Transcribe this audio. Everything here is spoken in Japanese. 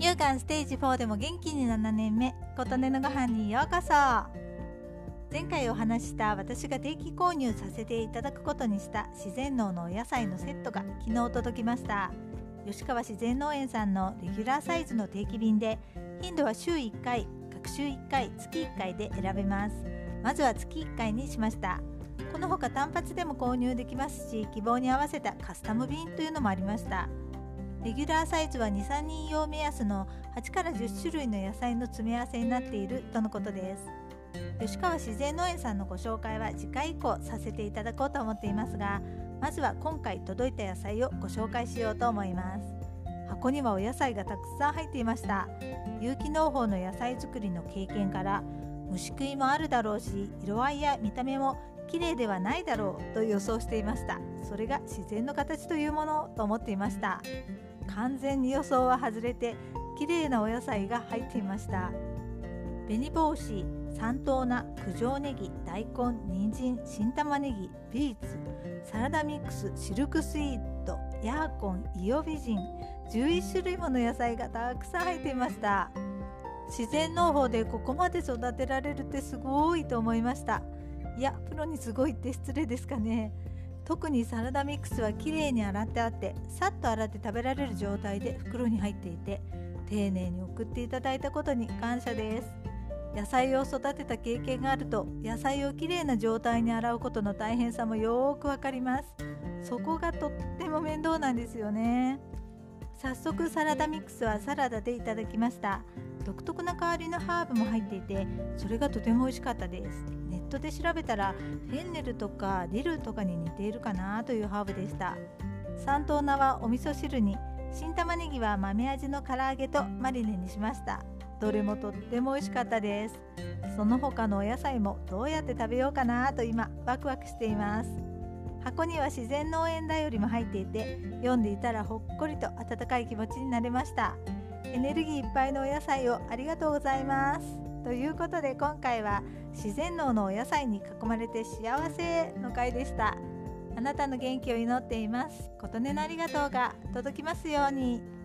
乳がんステージ4でも元気に7年目琴音のご飯にようこそ。前回お話した私が定期購入させていただくことにした自然農のお野菜のセットが昨日届きました。吉川自然農園さんのレギュラーサイズの定期便で頻度は週1回各週1回月1回で選べます。まずは月1回にしました。この他単発でも購入できますし希望に合わせたカスタム便というのもありました。レギュラーサイズは23人用目安の8から10種類の野菜の詰め合わせになっているとのことです。吉川自然農園さんのご紹介は次回以降させていただこうと思っていますがまずは今回届いた野菜をご紹介しようと思います。箱にはお野菜がたくさん入っていました。有機農法の野菜作りの経験から虫食いもあるだろうし色合いや見た目も綺麗ではないだろうと予想していました。それが自然の形というものと思っていました。完全に予想は外れて綺麗なお野菜が入っていました。紅帽子三等菜九条ネギ大根人参新玉ねぎビーツサラダミックスシルクスイートヤーコンイオビジン11種類もの野菜がたくさん入っていました。自然農法でここまで育てられるってすごいと思いました。いやプロにすごいって失礼ですかね。特にサラダミックスはきれいに洗ってあってさっと洗って食べられる状態で袋に入っていて丁寧に送っていただいたことに感謝です。野菜を育てた経験があると野菜をきれいな状態に洗うことの大変さもよーくわかります。そこがとっても面倒なんですよね。早速サラダミックスはサラダでいただきました。独特な香りのハーブも入っていてそれがとても美味しかったです。ットで調べたらフェンネルとかディルとかに似ているかなというハーブでした。三等菜はお味噌汁に新玉ねぎは豆味の唐揚げとマリネにしました。どれもとっても美味しかったです。その他のお野菜もどうやって食べようかなと今ワクワクしています。箱には自然農園だよりも入っていて読んでいたらほっこりと温かい気持ちになれました。エネルギーいっぱいのお野菜をありがとうございます。ということで今回は自然農のお野菜に囲まれて幸せの回でした。あなたの元気を祈っています。琴音のありがとうが届きますように。